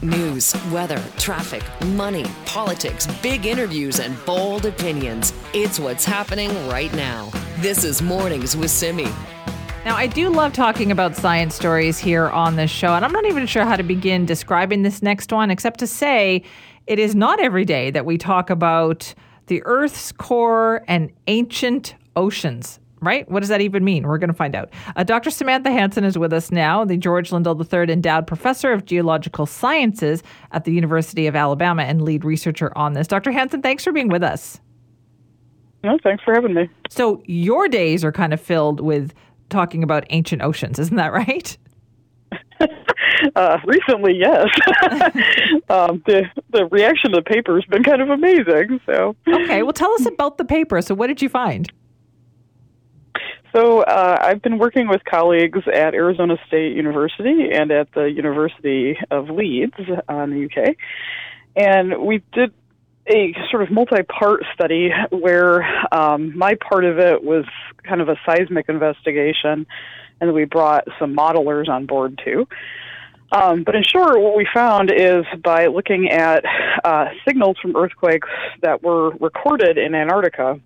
News, weather, traffic, money, politics, big interviews, and bold opinions. It's what's happening right now. This is Mornings with Simi. Now, I do love talking about science stories here on this show, and I'm not even sure how to begin describing this next one, except to say it is not every day that we talk about the Earth's core and ancient oceans right? What does that even mean? We're going to find out. Uh, Dr. Samantha Hansen is with us now, the George Lindahl III Endowed Professor of Geological Sciences at the University of Alabama and lead researcher on this. Dr. Hansen, thanks for being with us. No, thanks for having me. So, your days are kind of filled with talking about ancient oceans, isn't that right? uh, recently, yes. um, the the reaction to the paper has been kind of amazing. So, okay, well, tell us about the paper. So, what did you find? So uh, I've been working with colleagues at Arizona State University and at the University of Leeds uh, in the UK, and we did a sort of multi-part study where um, my part of it was kind of a seismic investigation, and we brought some modelers on board too. Um, but in short, what we found is by looking at uh, signals from earthquakes that were recorded in Antarctica,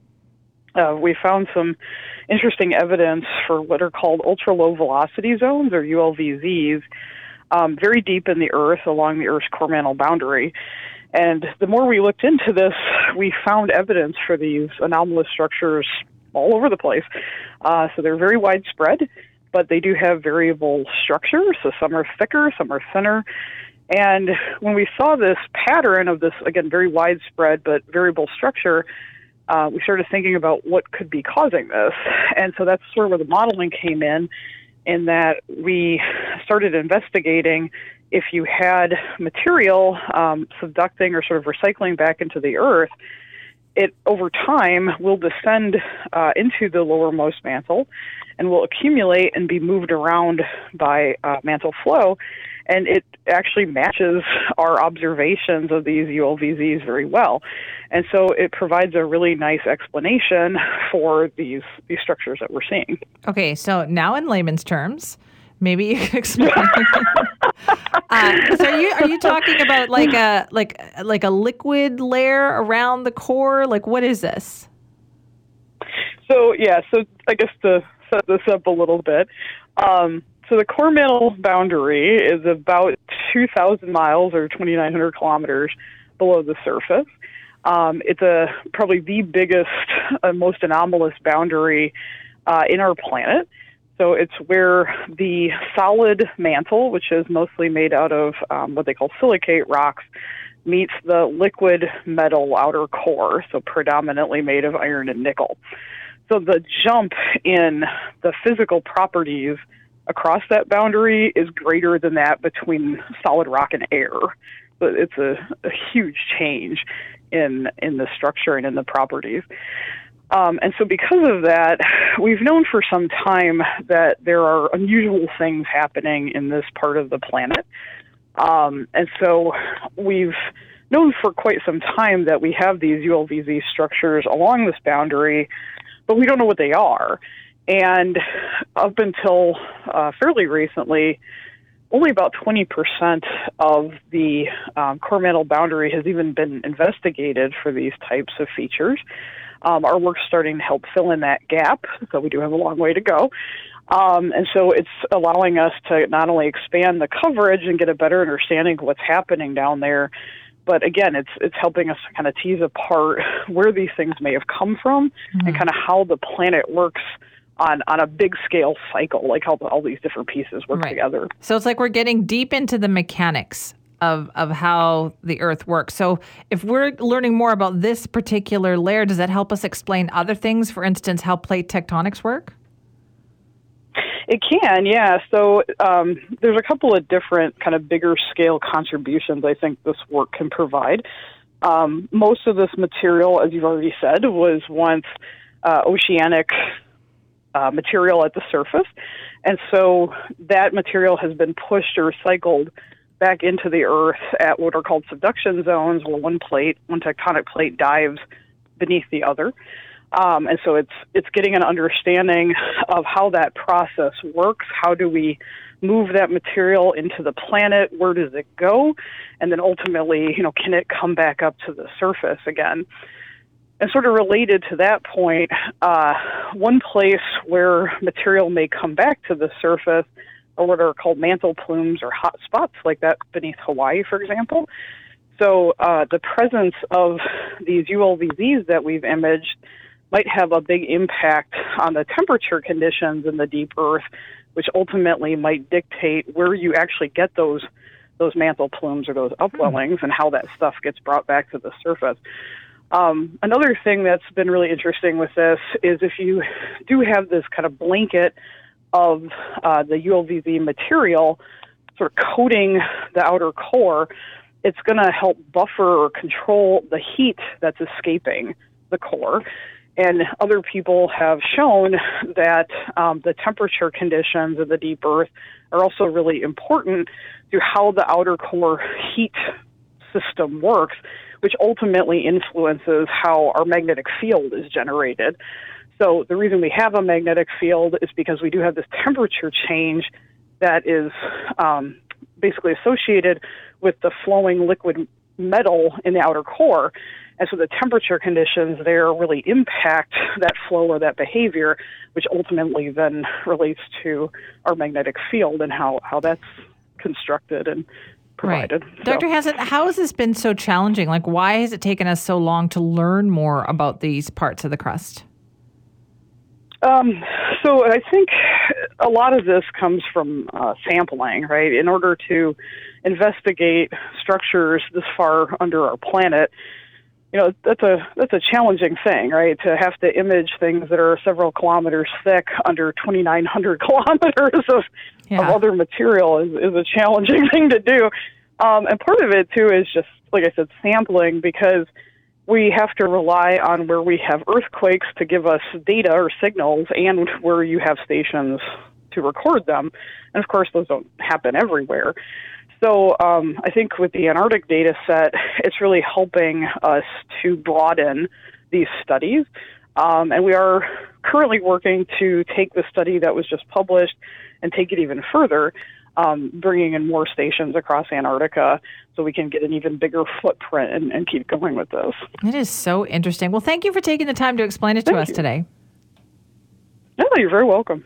uh, we found some interesting evidence for what are called ultra low velocity zones or ULVZs, um, very deep in the Earth along the Earth's core mantle boundary. And the more we looked into this, we found evidence for these anomalous structures all over the place. Uh, so they're very widespread, but they do have variable structure. So some are thicker, some are thinner. And when we saw this pattern of this, again, very widespread but variable structure, uh, we started thinking about what could be causing this. And so that's sort of where the modeling came in, in that we started investigating if you had material um, subducting or sort of recycling back into the earth, it over time will descend uh, into the lowermost mantle and will accumulate and be moved around by uh, mantle flow and it actually matches our observations of these ULVZs very well. And so it provides a really nice explanation for these these structures that we're seeing. Okay, so now in layman's terms, maybe you could explain. uh, so are you are you talking about like a like like a liquid layer around the core? Like what is this? So yeah, so I guess to set this up a little bit. Um, so the core mantle boundary is about 2,000 miles or 2,900 kilometers below the surface. Um, it's a probably the biggest, uh, most anomalous boundary uh, in our planet. So it's where the solid mantle, which is mostly made out of um, what they call silicate rocks, meets the liquid metal outer core, so predominantly made of iron and nickel. So the jump in the physical properties across that boundary is greater than that between solid rock and air. But it's a, a huge change in in the structure and in the properties. Um, and so, because of that, we've known for some time that there are unusual things happening in this part of the planet. Um, and so, we've known for quite some time that we have these ULVZ structures along this boundary, but we don't know what they are. And up until uh, fairly recently, only about 20% of the um, core mantle boundary has even been investigated for these types of features. Um, our work's starting to help fill in that gap, so we do have a long way to go. Um, and so it's allowing us to not only expand the coverage and get a better understanding of what's happening down there, but again, it's it's helping us kind of tease apart where these things may have come from mm-hmm. and kind of how the planet works on on a big scale cycle, like how all these different pieces work right. together. So it's like we're getting deep into the mechanics of of how the Earth works. So if we're learning more about this particular layer, does that help us explain other things? For instance, how plate tectonics work. It can, yeah. So um, there's a couple of different kind of bigger scale contributions I think this work can provide. Um, most of this material, as you've already said, was once uh, oceanic uh, material at the surface. And so that material has been pushed or recycled back into the earth at what are called subduction zones, where one plate, one tectonic plate dives beneath the other. Um, and so it's it's getting an understanding of how that process works. How do we move that material into the planet? Where does it go? And then ultimately, you know, can it come back up to the surface again? And sort of related to that point, uh, one place where material may come back to the surface are what are called mantle plumes or hot spots, like that beneath Hawaii, for example. So uh, the presence of these ULVZs that we've imaged might have a big impact on the temperature conditions in the deep earth, which ultimately might dictate where you actually get those those mantle plumes or those upwellings and how that stuff gets brought back to the surface. Um, another thing that's been really interesting with this is if you do have this kind of blanket of uh, the ULVZ material sort of coating the outer core, it's going to help buffer or control the heat that's escaping the core. And other people have shown that um, the temperature conditions of the deep earth are also really important to how the outer core heat system works, which ultimately influences how our magnetic field is generated. So, the reason we have a magnetic field is because we do have this temperature change that is um, basically associated with the flowing liquid metal in the outer core. And so the temperature conditions there really impact that flow or that behavior, which ultimately then relates to our magnetic field and how, how that's constructed and provided. Right. Dr. Hansen, how has this been so challenging? Like, why has it taken us so long to learn more about these parts of the crust? Um, so I think a lot of this comes from uh, sampling, right? In order to investigate structures this far under our planet, you know that's a that's a challenging thing, right? To have to image things that are several kilometers thick under 2,900 kilometers of, yeah. of other material is, is a challenging thing to do. Um, and part of it too is just like I said, sampling because we have to rely on where we have earthquakes to give us data or signals, and where you have stations to record them. And of course, those don't happen everywhere. So um, I think with the Antarctic data set, it's really helping us to broaden these studies. Um, and we are currently working to take the study that was just published and take it even further, um, bringing in more stations across Antarctica so we can get an even bigger footprint and, and, keep going with this. It is so interesting. Well, thank you for taking the time to explain it to thank us you. today. No, you're very welcome.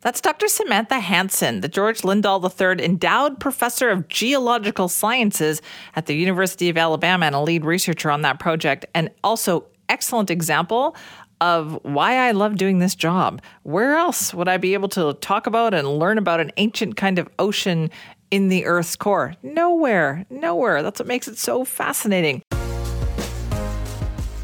That's Dr. Samantha Hansen, the George Lindahl III Endowed Professor of Geological Sciences at the University of Alabama and a lead researcher on that project, and also excellent example of why I love doing this job. Where else would I be able to talk about and learn about an ancient kind of ocean in the Earth's core? Nowhere, nowhere. That's what makes it so fascinating.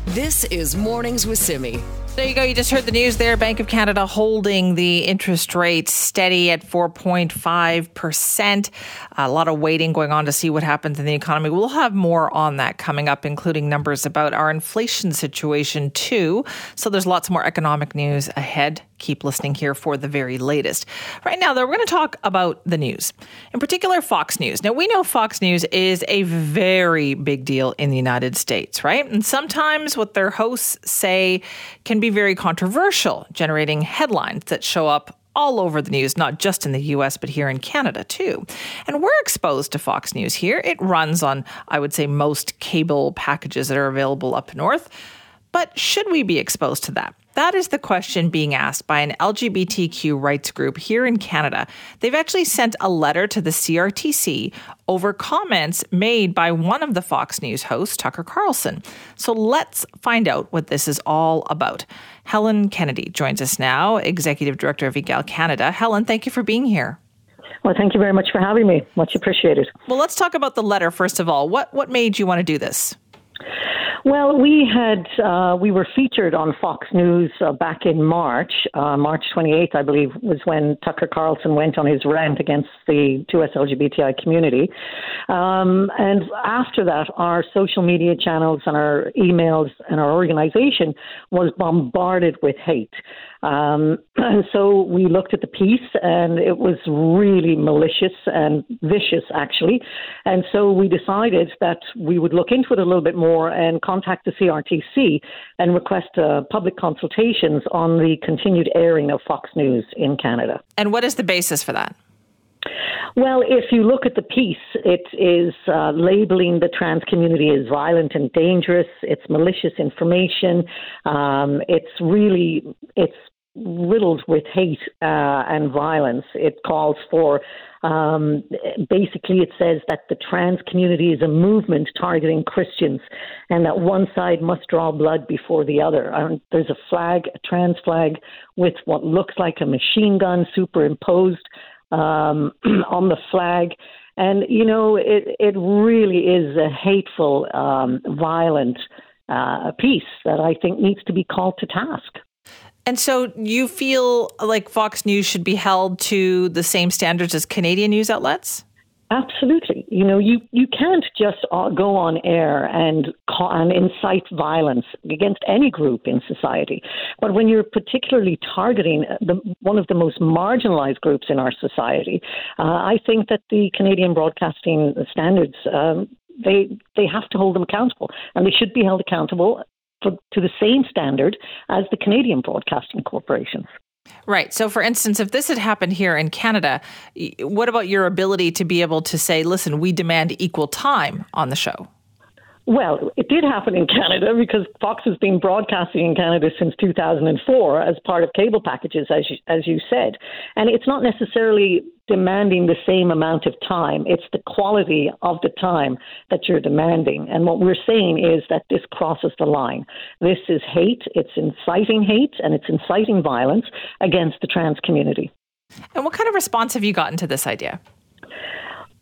This is Mornings with Simi. There you go. You just heard the news there. Bank of Canada holding the interest rate steady at 4.5%. A lot of waiting going on to see what happens in the economy. We'll have more on that coming up, including numbers about our inflation situation, too. So there's lots more economic news ahead. Keep listening here for the very latest. Right now, though, we're going to talk about the news, in particular, Fox News. Now, we know Fox News is a very big deal in the United States, right? And sometimes what their hosts say can be very controversial, generating headlines that show up all over the news, not just in the US, but here in Canada too. And we're exposed to Fox News here. It runs on, I would say, most cable packages that are available up north. But should we be exposed to that? That is the question being asked by an LGBTQ rights group here in Canada. They've actually sent a letter to the CRTC over comments made by one of the Fox News hosts, Tucker Carlson. So let's find out what this is all about. Helen Kennedy joins us now, Executive Director of Egale Canada. Helen, thank you for being here. Well, thank you very much for having me. Much appreciated. Well, let's talk about the letter first of all. What what made you want to do this? Well, we had uh, we were featured on Fox News uh, back in March. Uh, March 28th, I believe, was when Tucker Carlson went on his rant against the 2S LGBTI community. Um, and after that, our social media channels and our emails and our organization was bombarded with hate. Um, and so we looked at the piece, and it was really malicious and vicious, actually. And so we decided that we would look into it a little bit more and contact the CRTC and request uh, public consultations on the continued airing of Fox News in Canada. And what is the basis for that? Well, if you look at the piece, it is uh, labeling the trans community as violent and dangerous. It's malicious information. Um, it's really it's riddled with hate uh, and violence. It calls for um, basically it says that the trans community is a movement targeting Christians, and that one side must draw blood before the other. Um, there's a flag, a trans flag, with what looks like a machine gun superimposed um, on the flag. And, you know, it, it really is a hateful, um, violent uh, piece that I think needs to be called to task. And so you feel like Fox News should be held to the same standards as Canadian news outlets? Absolutely. You know, you, you can't just uh, go on air and, and incite violence against any group in society. But when you're particularly targeting the, one of the most marginalized groups in our society, uh, I think that the Canadian broadcasting standards um, they they have to hold them accountable, and they should be held accountable for, to the same standard as the Canadian broadcasting corporations. Right. So, for instance, if this had happened here in Canada, what about your ability to be able to say, listen, we demand equal time on the show? Well, it did happen in Canada because Fox has been broadcasting in Canada since 2004 as part of cable packages, as you, as you said. And it's not necessarily demanding the same amount of time, it's the quality of the time that you're demanding. And what we're saying is that this crosses the line. This is hate, it's inciting hate, and it's inciting violence against the trans community. And what kind of response have you gotten to this idea?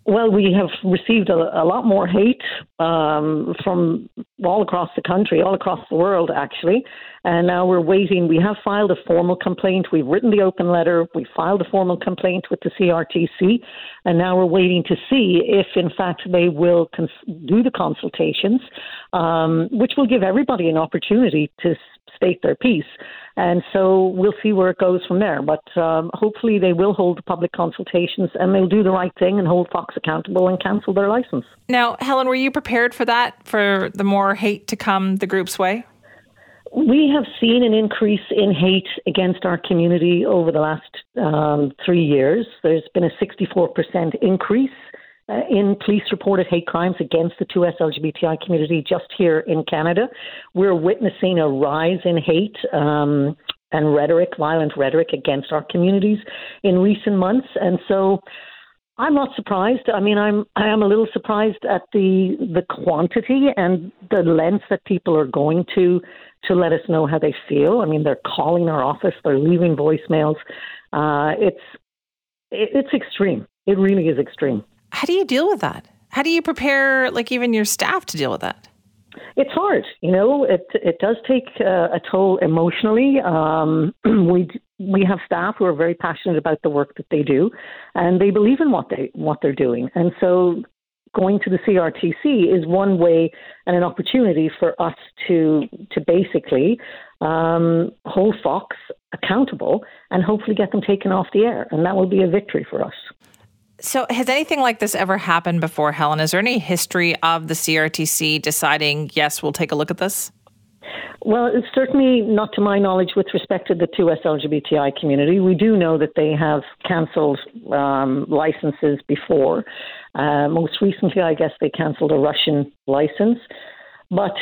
Well, we have received a, a lot more hate um, from all across the country, all across the world, actually. And now we're waiting. We have filed a formal complaint. We've written the open letter. We filed a formal complaint with the CRTC. And now we're waiting to see if, in fact, they will cons- do the consultations, um, which will give everybody an opportunity to state their piece. And so we'll see where it goes from there. But um, hopefully they will hold the public consultations and they'll do the right thing and hold Fox accountable and cancel their license. Now, Helen, were you prepared for that, for the more hate to come the group's way? We have seen an increase in hate against our community over the last um, three years. There's been a 64% increase uh, in police reported hate crimes against the 2S LGBTI community just here in Canada. We're witnessing a rise in hate. Um, and rhetoric, violent rhetoric against our communities in recent months. And so I'm not surprised. I mean, I'm I am a little surprised at the the quantity and the lengths that people are going to to let us know how they feel. I mean, they're calling our office, they're leaving voicemails. Uh, it's it, it's extreme. It really is extreme. How do you deal with that? How do you prepare, like, even your staff to deal with that? It's hard, you know. It it does take uh, a toll emotionally. Um, we we have staff who are very passionate about the work that they do, and they believe in what they what they're doing. And so, going to the CRTC is one way and an opportunity for us to to basically um, hold Fox accountable and hopefully get them taken off the air, and that will be a victory for us. So, has anything like this ever happened before, Helen? Is there any history of the CRTC deciding, yes, we'll take a look at this? Well, it's certainly not to my knowledge with respect to the 2S LGBTI community. We do know that they have cancelled um, licenses before. Uh, most recently, I guess they cancelled a Russian license. But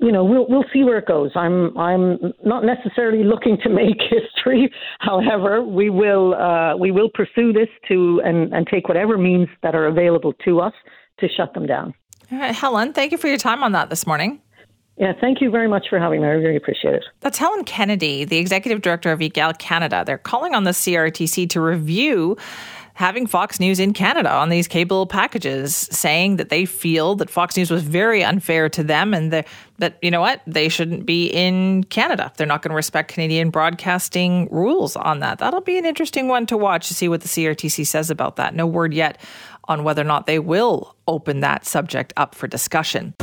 you know, we'll we'll see where it goes. I'm I'm not necessarily looking to make history. However, we will uh, we will pursue this to and, and take whatever means that are available to us to shut them down. All right, Helen, thank you for your time on that this morning. Yeah, thank you very much for having me. I really appreciate it. That's Helen Kennedy, the executive director of Egale Canada. They're calling on the CRTC to review having Fox News in Canada on these cable packages, saying that they feel that Fox News was very unfair to them and the, that, you know what, they shouldn't be in Canada. They're not going to respect Canadian broadcasting rules on that. That'll be an interesting one to watch to see what the CRTC says about that. No word yet on whether or not they will open that subject up for discussion.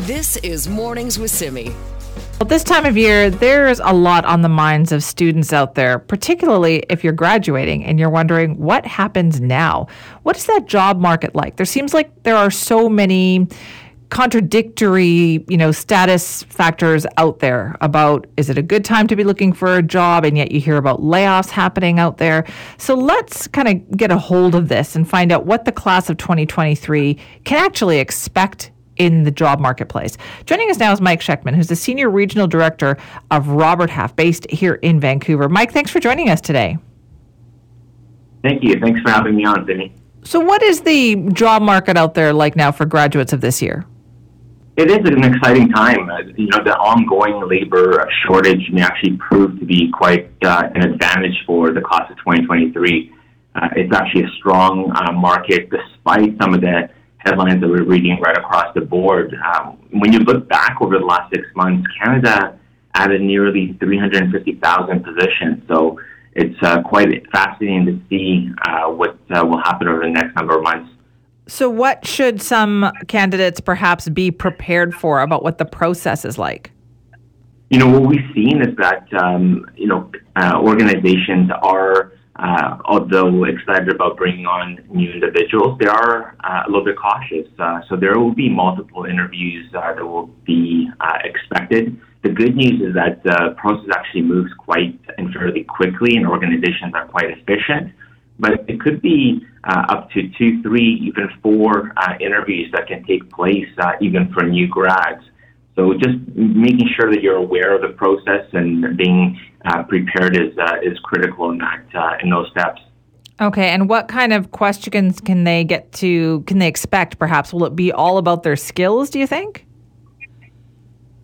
This is Mornings with Simi. Well, this time of year, there's a lot on the minds of students out there, particularly if you're graduating and you're wondering what happens now. What is that job market like? There seems like there are so many contradictory, you know, status factors out there about is it a good time to be looking for a job and yet you hear about layoffs happening out there. So let's kind of get a hold of this and find out what the class of 2023 can actually expect in the job marketplace. Joining us now is Mike Shekhtman, who's the Senior Regional Director of Robert Half, based here in Vancouver. Mike, thanks for joining us today. Thank you. Thanks for having me on, Vinny. So, what is the job market out there like now for graduates of this year? It is an exciting time. Uh, you know, the ongoing labor shortage may actually prove to be quite uh, an advantage for the class of 2023. Uh, it's actually a strong uh, market despite some of the headlines that we're reading right across the board. Um, when you look back over the last six months, Canada added nearly 350,000 positions. So it's uh, quite fascinating to see uh, what uh, will happen over the next number of months. So, what should some candidates perhaps be prepared for about what the process is like? You know, what we've seen is that, um, you know, uh, organizations are, uh, although excited about bringing on new individuals, they are uh, a little bit cautious. so, there will be multiple interviews that will be expected. The good news is that the process actually moves quite and fairly quickly, and organizations are quite efficient. But it could be uh, up to two, three, even four uh, interviews that can take place, uh, even for new grads. So just making sure that you're aware of the process and being uh, prepared is uh, is critical in that uh, in those steps. Okay, and what kind of questions can they get to? Can they expect? Perhaps will it be all about their skills? Do you think?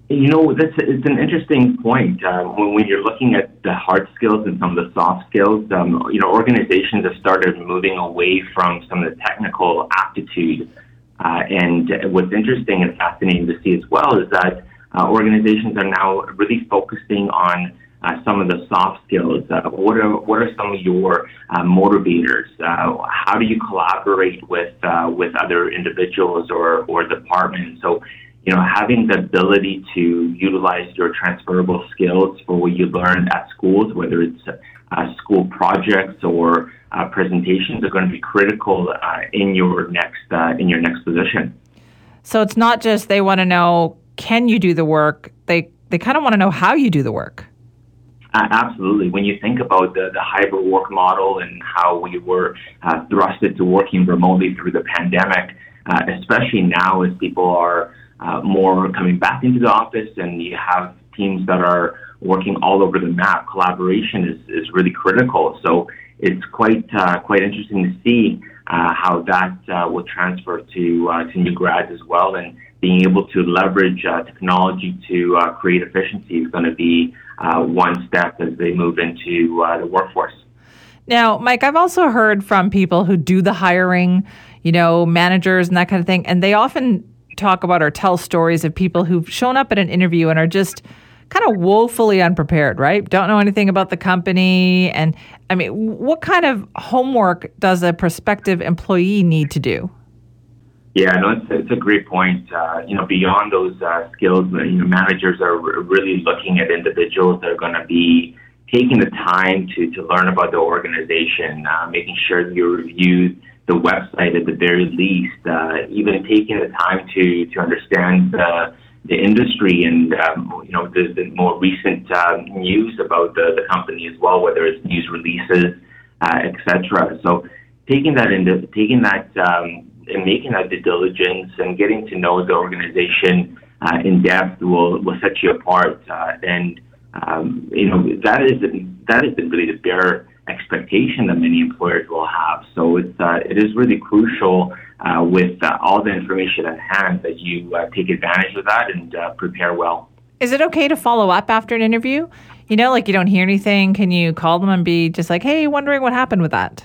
You know, that's it's an interesting point. Um, when, when you're looking at the hard skills and some of the soft skills, um, you know, organizations have started moving away from some of the technical aptitude. Uh, and what's interesting and fascinating to see as well is that uh, organizations are now really focusing on uh, some of the soft skills. Uh, what are what are some of your uh, motivators? Uh, how do you collaborate with with other individuals or or departments? So you know, having the ability to utilize your transferable skills for what you learned at schools, whether it's uh, school projects or uh, presentations, are going to be critical uh, in your next uh, in your next position. So it's not just they want to know can you do the work; they they kind of want to know how you do the work. absolutely. When you think about the, the hybrid work model and how we were uh, thrusted to working remotely through the pandemic, uh, especially now as people are uh, more coming back into the office, and you have teams that are working all over the map. Collaboration is, is really critical. So it's quite uh, quite interesting to see uh, how that uh, will transfer to uh, to new grads as well, and being able to leverage uh, technology to create efficiency is going to be one step as they move into the workforce. Now, Mike, I've also heard from people who do the hiring, you know, managers and that kind of thing, and they often talk about or tell stories of people who've shown up at an interview and are just kind of woefully unprepared, right? Don't know anything about the company. And I mean, what kind of homework does a prospective employee need to do? Yeah, no, it's, it's a great point. Uh, you know, beyond those uh, skills, you know, managers are really looking at individuals that are going to be taking the time to, to learn about the organization, uh, making sure you review the website at the very least, uh, even taking the time to to understand the the industry and um, you know the, more recent uh, news about the, the company as well, whether it's news releases, uh, etc. So taking that into taking that um, and making that due diligence and getting to know the organization uh, in depth will will set you apart. Uh, and um, you know that is that is really the bare expectation that many employers will have. So it's uh, it is really crucial uh, with uh, all the information at hand that you uh, take advantage of that and uh, prepare well. Is it okay to follow up after an interview? You know, like you don't hear anything. Can you call them and be just like, "Hey, wondering what happened with that"?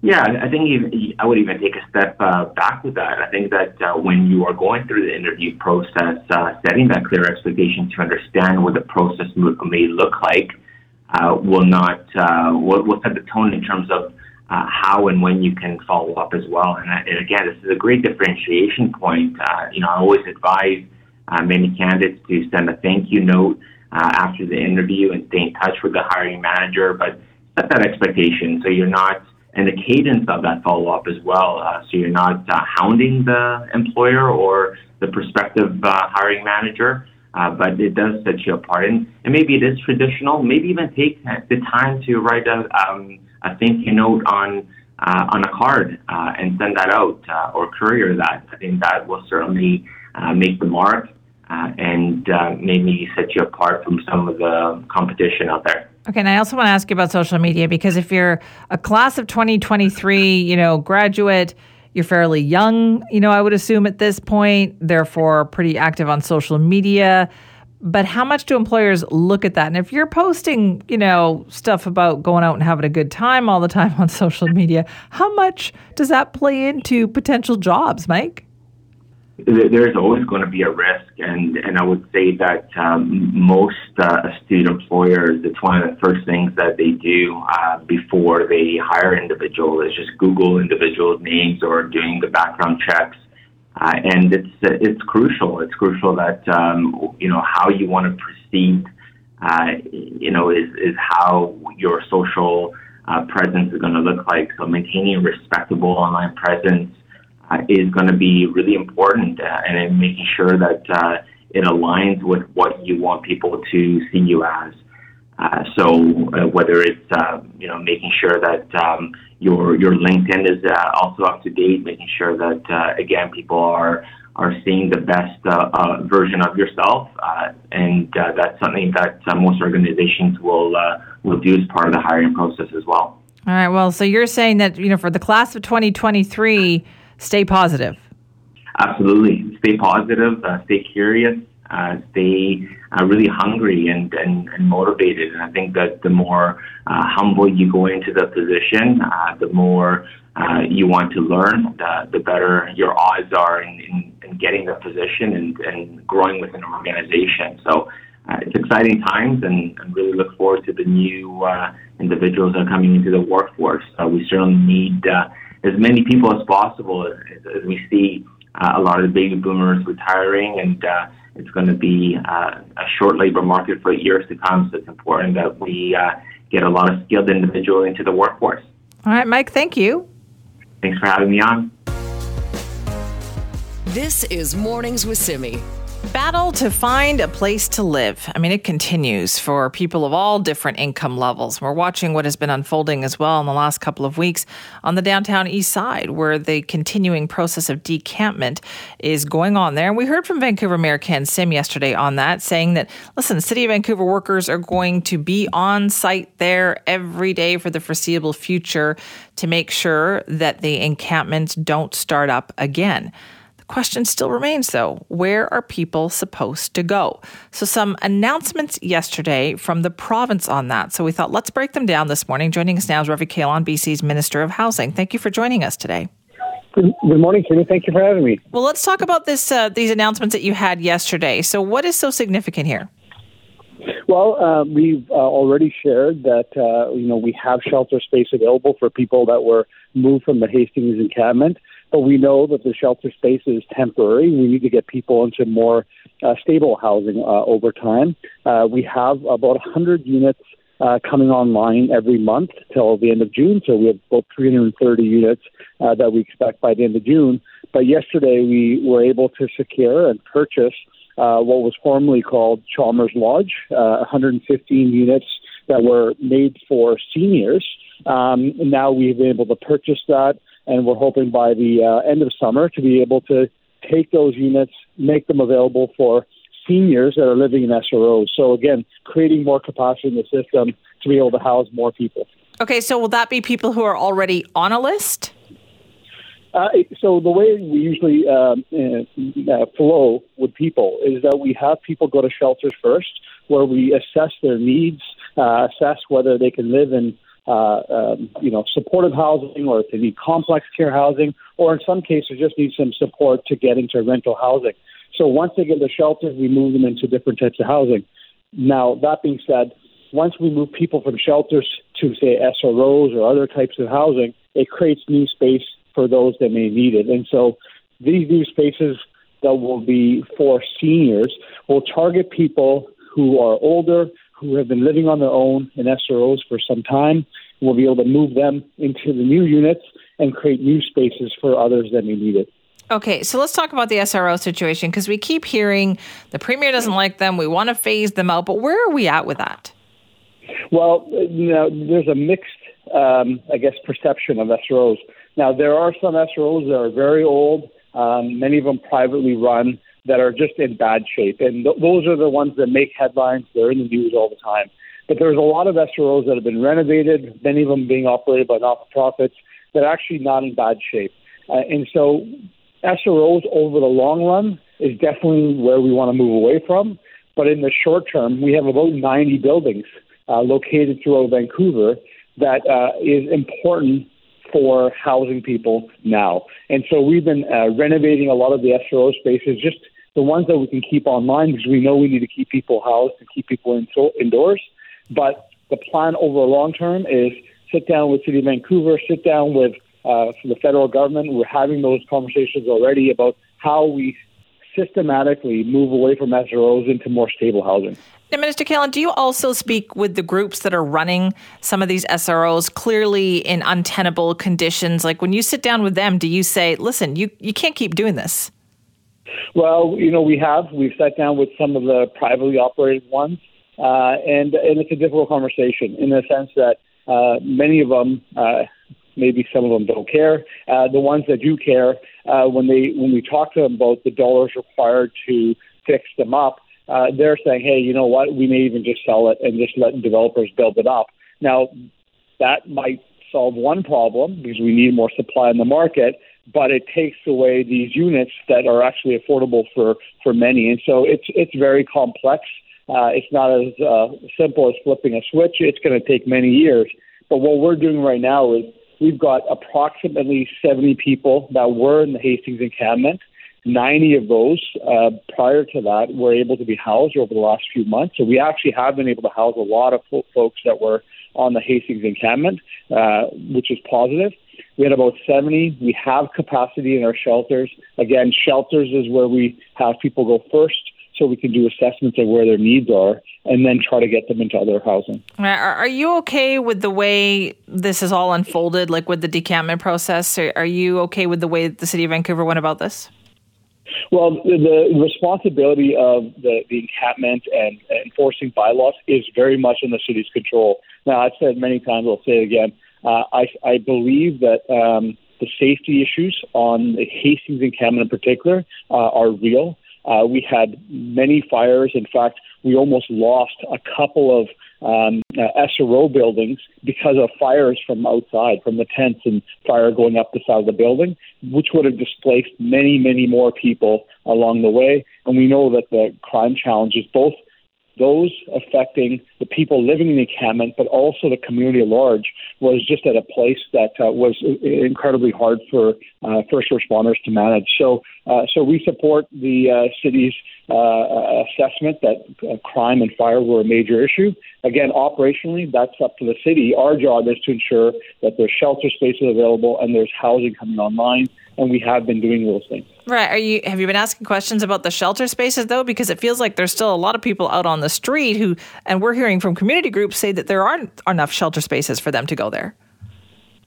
Yeah, I think even, I would even take a step uh, back with that. I think that uh, when you are going through the interview process, uh, setting that clear expectation to understand what the process may look like uh, will not uh, will, will set the tone in terms of uh, how and when you can follow up as well. And, and again, this is a great differentiation point. Uh, you know, I always advise uh, many candidates to send a thank you note uh, after the interview and stay in touch with the hiring manager, but set that expectation so you're not and the cadence of that follow up as well. Uh, so you're not uh, hounding the employer or the prospective uh, hiring manager. Uh, but it does set you apart, and, and maybe it is traditional. Maybe even take the time to write a, um, a thank you note on uh, on a card uh, and send that out uh, or courier that. I think that will certainly uh, make the mark uh, and maybe set you apart from some of the competition out there. Okay, and I also want to ask you about social media because if you're a class of 2023, you know, graduate, you're fairly young, you know, I would assume at this point, therefore pretty active on social media but how much do employers look at that? And if you're posting, you know, stuff about going out and having a good time all the time on social media, how much does that play into potential jobs, Mike? There's always going to be a risk, and, and I would say that um, most uh, astute employers, it's one of the first things that they do uh, before they hire individual is just Google individual names or doing the background checks uh, and it's it's crucial. It's crucial that um, you know how you want to proceed. Uh, you know, is is how your social uh, presence is going to look like. So maintaining a respectable online presence is going to be really important, uh, and making sure that uh, it aligns with what you want people to see you as. Uh, so uh, whether it's uh, you know making sure that um, your your LinkedIn is uh, also up to date, making sure that uh, again people are are seeing the best uh, version of yourself, and that's something that most organizations will will do as part of the hiring process as well. All right. Well, so you're saying that you know for the class of 2023, stay positive. Absolutely, stay positive, stay curious, stay uh, really hungry and, and, and motivated. And I think that the more uh, humble you go into the position, uh, the more uh, you want to learn, the, the better your odds are in, in, in getting the position and, and growing within an organization. So uh, it's exciting times and, and really look forward to the new uh, individuals that are coming into the workforce. Uh, we certainly need uh, as many people as possible as, as we see uh, a lot of the baby boomers retiring and uh, it's going to be uh, a short labor market for years to come. So it's important that we uh, get a lot of skilled individuals into the workforce. All right, Mike, thank you. Thanks for having me on. This is Mornings with Simi. Battle to find a place to live. I mean, it continues for people of all different income levels. We're watching what has been unfolding as well in the last couple of weeks on the downtown east side, where the continuing process of decampment is going on there. And we heard from Vancouver Mayor Ken Sim yesterday on that, saying that, listen, City of Vancouver workers are going to be on site there every day for the foreseeable future to make sure that the encampments don't start up again. Question still remains though where are people supposed to go? So, some announcements yesterday from the province on that. So, we thought let's break them down this morning. Joining us now is Ravi Kahlon, BC's Minister of Housing. Thank you for joining us today. Good, morning, Kenny. Thank you for having me. Well, let's talk about this uh, these announcements that you had yesterday. So, what is so significant here? Well, uh, we've uh, already shared that uh, you know we have shelter space available for people that were moved from the Hastings encampment but we know that the shelter space is temporary. We need to get people into more uh, stable housing uh, over time. Uh, we have about 100 units uh, coming online every month till the end of June. So we have about 330 units uh, that we expect by the end of June. But yesterday we were able to secure and purchase uh, what was formerly called Chalmers Lodge, 115 units that were made for seniors. Um, now we've been able to purchase that and we're hoping by the uh, end of summer to be able to take those units, make them available for seniors that are living in SROs. So again, creating more capacity in the system to be able to house more people. Okay, so will that be people who are already on a list? Uh, so the way we usually um, uh, uh, flow with people is that we have people go to shelters first, where we assess their needs, uh, assess whether they can live in uh, um, you know, supportive housing or if they need complex care housing, or in some cases just need some support to get into rental housing. So once they get the shelters, we move them into different types of housing. Now, that being said, once we move people from shelters to, say, SROs or other types of housing, it creates new space for those that may need it. And so these new spaces that will be for seniors will target people who are older, who have been living on their own in SROs for some time. We'll be able to move them into the new units and create new spaces for others that may need it. Okay, so let's talk about the SRO situation because we keep hearing the premier doesn't like them. We want to phase them out, but where are we at with that? Well, you know, there's a mixed, um, I guess, perception of SROs. Now, there are some SROs that are very old, um, many of them privately run, that are just in bad shape. And th- those are the ones that make headlines. They're in the news all the time. But there's a lot of SROs that have been renovated, many of them being operated by not for profits, that are actually not in bad shape. Uh, and so SROs over the long run is definitely where we want to move away from. But in the short term, we have about 90 buildings uh, located throughout Vancouver that uh, is important for housing people now. And so we've been uh, renovating a lot of the SRO spaces, just the ones that we can keep online because we know we need to keep people housed and keep people in, indoors. But the plan over the long term is sit down with City of Vancouver, sit down with uh, the federal government. We're having those conversations already about how we systematically move away from SROs into more stable housing. Now, Minister Kahlon, do you also speak with the groups that are running some of these SROs clearly in untenable conditions? Like when you sit down with them, do you say, listen, you, you can't keep doing this? Well, you know, we have. We've sat down with some of the privately operated ones, uh, and, and it's a difficult conversation in the sense that uh, many of them, uh, maybe some of them don't care. Uh, the ones that do care, uh, when they when we talk to them about the dollars required to fix them up, uh, they're saying, hey, you know what? We may even just sell it and just let developers build it up. Now, that might solve one problem because we need more supply in the market, but it takes away these units that are actually affordable for for many, and so it's it's very complex. Uh, it's not as uh, simple as flipping a switch. It's going to take many years. But what we're doing right now is we've got approximately 70 people that were in the Hastings encampment 90 of those uh, prior to that were able to be housed over the last few months. So we actually have been able to house a lot of folks that were on the Hastings encampment, uh, which is positive. We had about 70. We have capacity in our shelters. Again, shelters is where we have people go first so we can do assessments of where their needs are and then try to get them into other housing. Are you okay with the way this is all unfolded, like with the decampment process? Are you okay with the way the city of Vancouver went about this? Well, the responsibility of the, the encampment and enforcing bylaws is very much in the city's control. Now, I've said many times, I'll say it again. Uh, I, I believe that um, the safety issues on the Hastings encampment in particular uh, are real. Uh, we had many fires. In fact, we almost lost a couple of um, uh, SRO buildings because of fires from outside, from the tents and fire going up the side of the building, which would have displaced many, many more people along the way. And we know that the crime challenges, both those affecting the people living in the encampment, but also the community at large, was just at a place that uh, was incredibly hard for uh, first responders to manage. So, uh, so we support the uh, city's uh, assessment that uh, crime and fire were a major issue. Again, operationally, that's up to the city. Our job is to ensure that there's shelter spaces available and there's housing coming online and we have been doing those things. Right. Are you have you been asking questions about the shelter spaces though? Because it feels like there's still a lot of people out on the street who, and we're hearing from community groups say that there aren't enough shelter spaces for them to go there.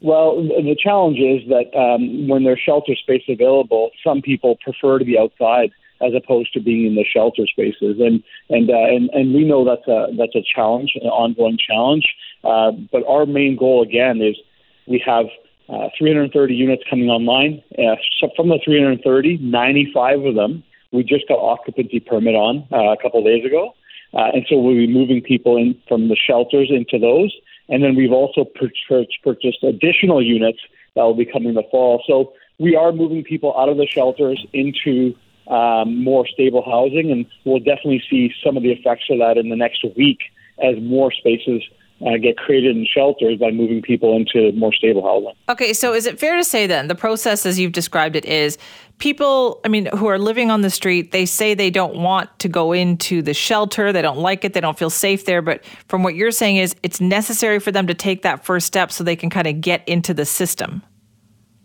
Well, the challenge is that um, when there's shelter space available, some people prefer to be outside as opposed to being in the shelter spaces, and and uh, and and we know that's a that's a challenge, an ongoing challenge. Uh, but our main goal again is we have uh, 330 units coming online. Uh, so from the 330, 95 of them we just got occupancy permit on uh, a couple days ago, uh, and so we'll be moving people in from the shelters into those. And then we've also purchased, purchased additional units that will be coming in the fall. So we are moving people out of the shelters into um, more stable housing, and we'll definitely see some of the effects of that in the next week as more spaces uh, get created in shelters by moving people into more stable housing. Okay, so is it fair to say then the process as you've described it is people, I mean, who are living on the street, they say they don't want to go into the shelter, they don't like it, they don't feel safe there, but from what you're saying is it's necessary for them to take that first step so they can kind of get into the system.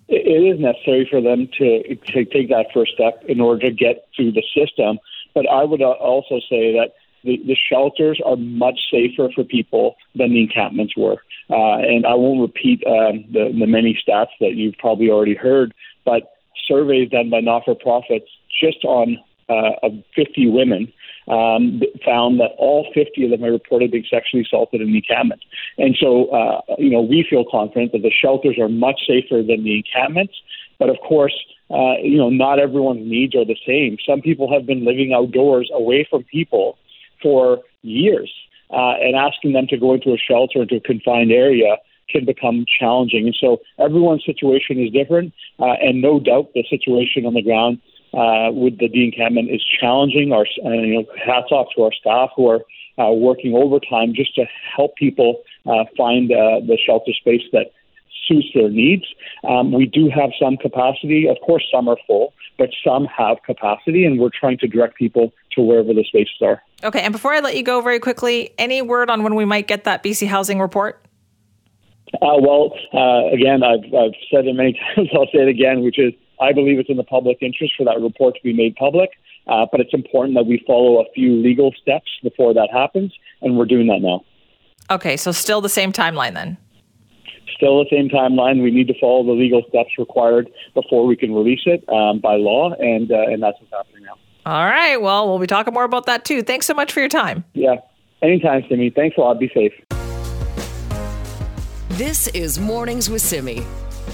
It is necessary for them to, to take that first step in order to get through the system. But I would also say that the, the shelters are much safer for people than the encampments were. Uh, and I won't repeat um, the, the many stats that you've probably already heard, but surveys done by not for profits just on uh, 50 women um, found that all 50 of them had reported being sexually assaulted in the encampment. And so, uh, you know, we feel confident that the shelters are much safer than the encampments. But of course, uh, you know, not everyone's needs are the same. Some people have been living outdoors away from people for years, uh, and asking them to go into a shelter into a confined area can become challenging. And so everyone's situation is different, uh, and no doubt the situation on the ground uh, with the Dean encampment is challenging. Our you know, hats off to our staff who are uh, working overtime just to help people uh, find uh, the shelter space that suits their needs. Um, we do have some capacity. Of course, some are full, but some have capacity, and we're trying to direct people to wherever the spaces are. Okay, and before I let you go very quickly, any word on when we might get that BC housing report? Uh, well, uh, again, I've, I've said it many times. I'll say it again, which is I believe it's in the public interest for that report to be made public. Uh, but it's important that we follow a few legal steps before that happens, and we're doing that now. Okay, so still the same timeline then? Still the same timeline. We need to follow the legal steps required before we can release it um, by law, and uh, and that's what's happening now. All right. Well, we'll be talking more about that too. Thanks so much for your time. Yeah. Anytime, Simi. Thanks a lot. Be safe. This is Mornings with Simi.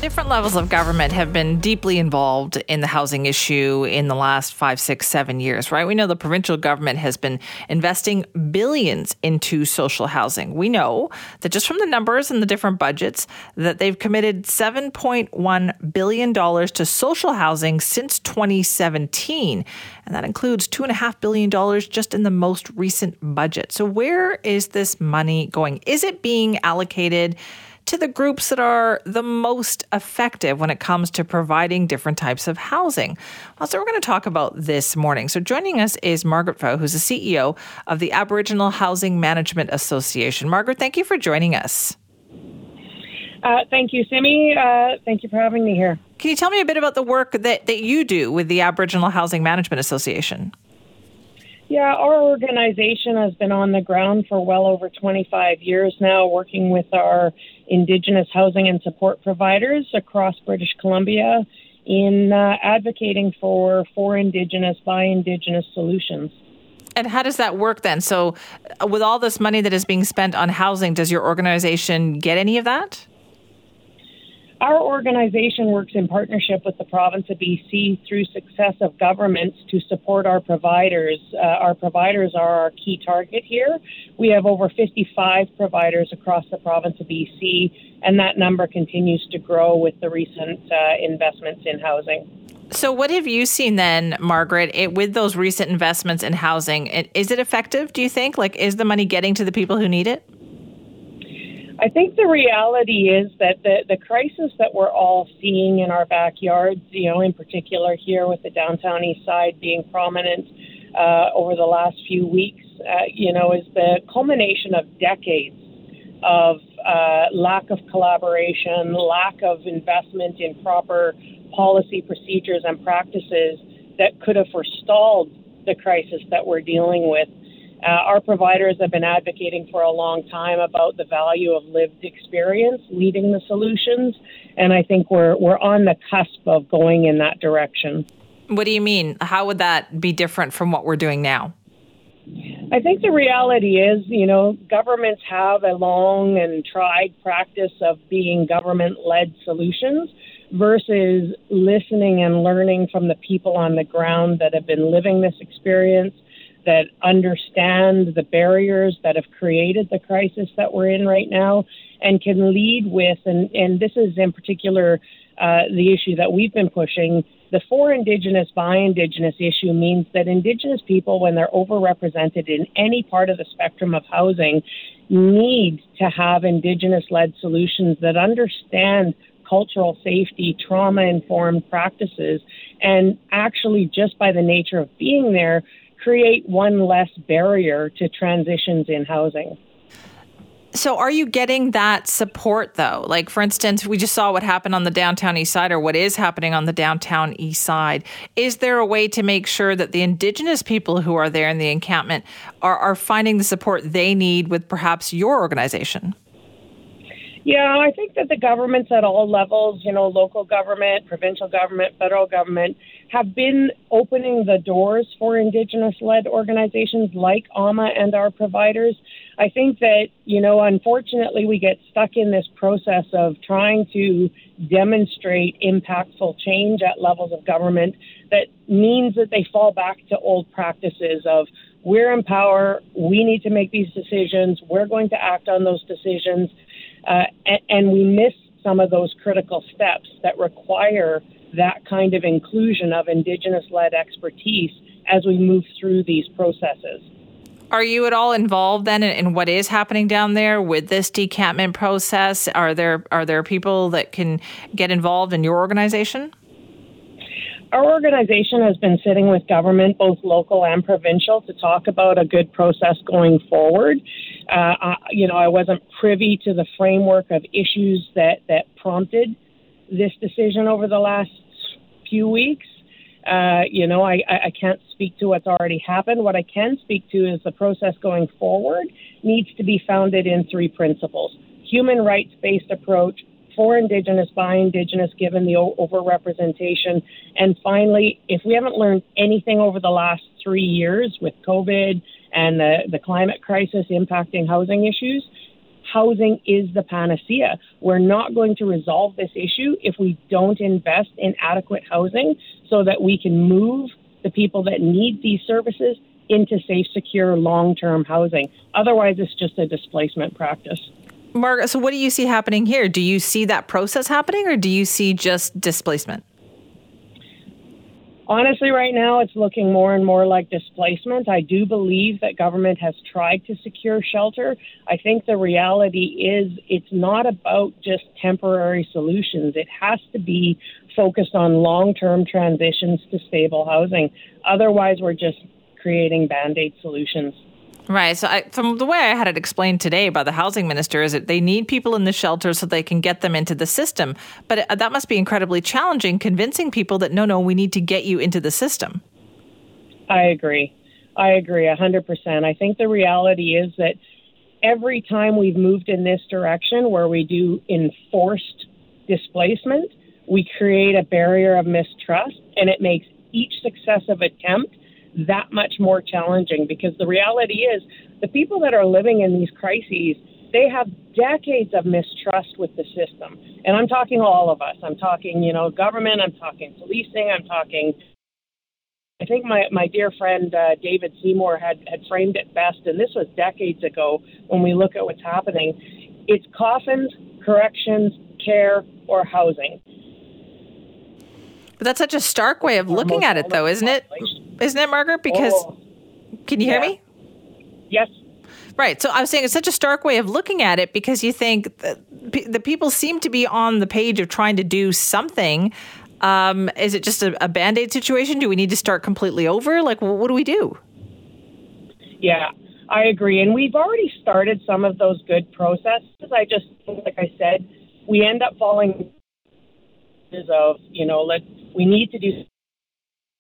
Different levels of government have been deeply involved in the housing issue in the last five, six, seven years, right? We know the provincial government has been investing billions into social housing. We know that just from the numbers and the different budgets, that they've committed $7.1 billion to social housing since 2017. And that includes $2.5 billion just in the most recent budget. So, where is this money going? Is it being allocated? To the groups that are the most effective when it comes to providing different types of housing. Well, so we're going to talk about this morning. So joining us is Margaret Pfoh, who's the CEO of the Aboriginal Housing Management Association. Margaret, thank you for joining us. Uh, thank you, Simi. Uh, thank you for having me here. Can you tell me a bit about the work that, that you do with the Aboriginal Housing Management Association? Yeah, our organization has been on the ground for well over 25 years now, working with our Indigenous housing and support providers across British Columbia in uh, advocating for for Indigenous by Indigenous solutions. And how does that work then? So, uh, with all this money that is being spent on housing, does your organization get any of that? Our organization works in partnership with the province of BC through successive governments to support our providers. Uh, our providers are our key target here. We have over 55 providers across the province of BC, and that number continues to grow with the recent uh, investments in housing. So, what have you seen then, Margaret, it, with those recent investments in housing? It, is it effective, do you think? Like, is the money getting to the people who need it? I think the reality is that the, the crisis that we're all seeing in our backyards, you know, in particular here with the downtown east side being prominent uh, over the last few weeks, uh, you know, is the culmination of decades of uh, lack of collaboration, lack of investment in proper policy procedures and practices that could have forestalled the crisis that we're dealing with uh, our providers have been advocating for a long time about the value of lived experience leading the solutions, and I think we're we're on the cusp of going in that direction. What do you mean? How would that be different from what we're doing now? I think the reality is, you know, governments have a long and tried practice of being government led solutions versus listening and learning from the people on the ground that have been living this experience that understand the barriers that have created the crisis that we're in right now and can lead with, and, and this is in particular uh, the issue that we've been pushing. The for Indigenous by Indigenous issue means that Indigenous people, when they're overrepresented in any part of the spectrum of housing, need to have Indigenous led solutions that understand cultural safety, trauma informed practices, and actually, just by the nature of being there, create one less barrier to transitions in housing. So, are you getting that support though? Like, for instance, we just saw what happened on the downtown east side, or what is happening on the downtown east side. Is there a way to make sure that the Indigenous people who are there in the encampment are, are finding the support they need with perhaps your organization? Yeah, I think that the governments at all levels, you know, local government, provincial government, federal government, have been opening the doors for Indigenous led organizations like AMA and our providers. I think that, you know, unfortunately, we get stuck in this process of trying to demonstrate impactful change at levels of government that means that they fall back to old practices of we're in power, we need to make these decisions, we're going to act on those decisions uh, and, and we miss some of those critical steps that require that kind of inclusion of Indigenous led expertise as we move through these processes. Are you at all involved then in, in, what is happening down there with this decampment process? Are there are there people that can get involved in your organization? Our organization has been sitting with government, both local and provincial, to talk about a good process going forward. Uh, I, you know, I wasn't privy to the framework of issues that, that prompted this decision over the last few weeks. Uh, you know, I, I can't speak to what's already happened. What I can speak to is the process going forward needs to be founded in three principles human rights based approach, for Indigenous, by Indigenous, given the overrepresentation. And finally, if we haven't learned anything over the last three years with COVID and the, the climate crisis impacting housing issues, housing is the panacea. We're not going to resolve this issue if we don't invest in adequate housing so that we can move the people that need these services into safe, secure, long term housing. Otherwise, it's just a displacement practice. Margaret, so what do you see happening here? Do you see that process happening or do you see just displacement? Honestly, right now it's looking more and more like displacement. I do believe that government has tried to secure shelter. I think the reality is it's not about just temporary solutions. It has to be focused on long term transitions to stable housing. Otherwise, we're just creating band aid solutions. Right. So, I, from the way I had it explained today by the housing minister, is that they need people in the shelter so they can get them into the system. But uh, that must be incredibly challenging, convincing people that no, no, we need to get you into the system. I agree. I agree 100%. I think the reality is that every time we've moved in this direction where we do enforced displacement, we create a barrier of mistrust and it makes each successive attempt that much more challenging because the reality is the people that are living in these crises they have decades of mistrust with the system and i'm talking all of us i'm talking you know government i'm talking policing i'm talking I think my, my dear friend uh, David Seymour had, had framed it best, and this was decades ago when we look at what's happening. It's coffins, corrections, care, or housing. But that's such a stark way of looking at it, though, isn't it? Isn't it, Margaret? Because oh, can you yeah. hear me? Yes. Right. So I was saying it's such a stark way of looking at it because you think the people seem to be on the page of trying to do something. Um, is it just a, a band aid situation? Do we need to start completely over? Like, what do we do? Yeah, I agree. And we've already started some of those good processes. I just, like I said, we end up falling of, you know, let we need to do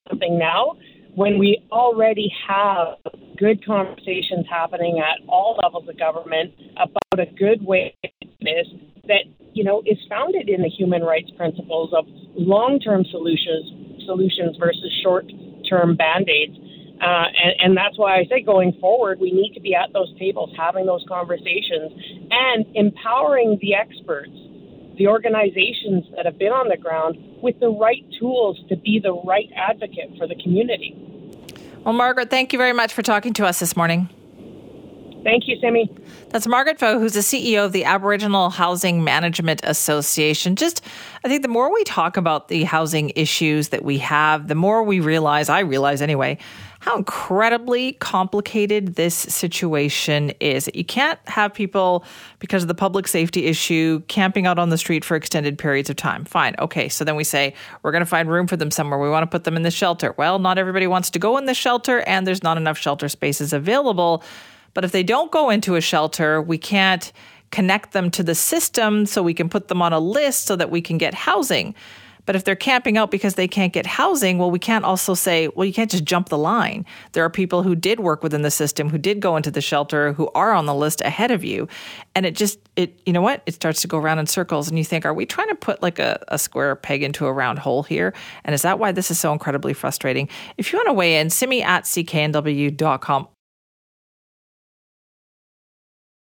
something now when we already have good conversations happening at all levels of government about a good way this that you know is founded in the human rights principles of long-term solutions solutions versus short-term band-aids. Uh, and, and that's why I say going forward, we need to be at those tables, having those conversations, and empowering the experts, the organizations that have been on the ground with the right tools to be the right advocate for the community. Well, Margaret, thank you very much for talking to us this morning. Thank you, Simi. That's Margaret Pfoh, who's the CEO of the Aboriginal Housing Management Association. Just, I think the more we talk about the housing issues that we have, the more we realize, I realize anyway, how incredibly complicated this situation is. You can't have people, because of the public safety issue, camping out on the street for extended periods of time. Fine. Okay. So then we say, we're going to find room for them somewhere. We want to put them in the shelter. Well, not everybody wants to go in the shelter, and there's not enough shelter spaces available. But if they don't go into a shelter, we can't connect them to the system so we can put them on a list so that we can get housing. But if they're camping out because they can't get housing, well, we can't also say, well, you can't just jump the line. There are people who did work within the system, who did go into the shelter, who are on the list ahead of you. And it just, it, you know what? It starts to go around in circles. And you think, are we trying to put like a, a square peg into a round hole here? And is that why this is so incredibly frustrating? If you want to weigh in, me at cknw.com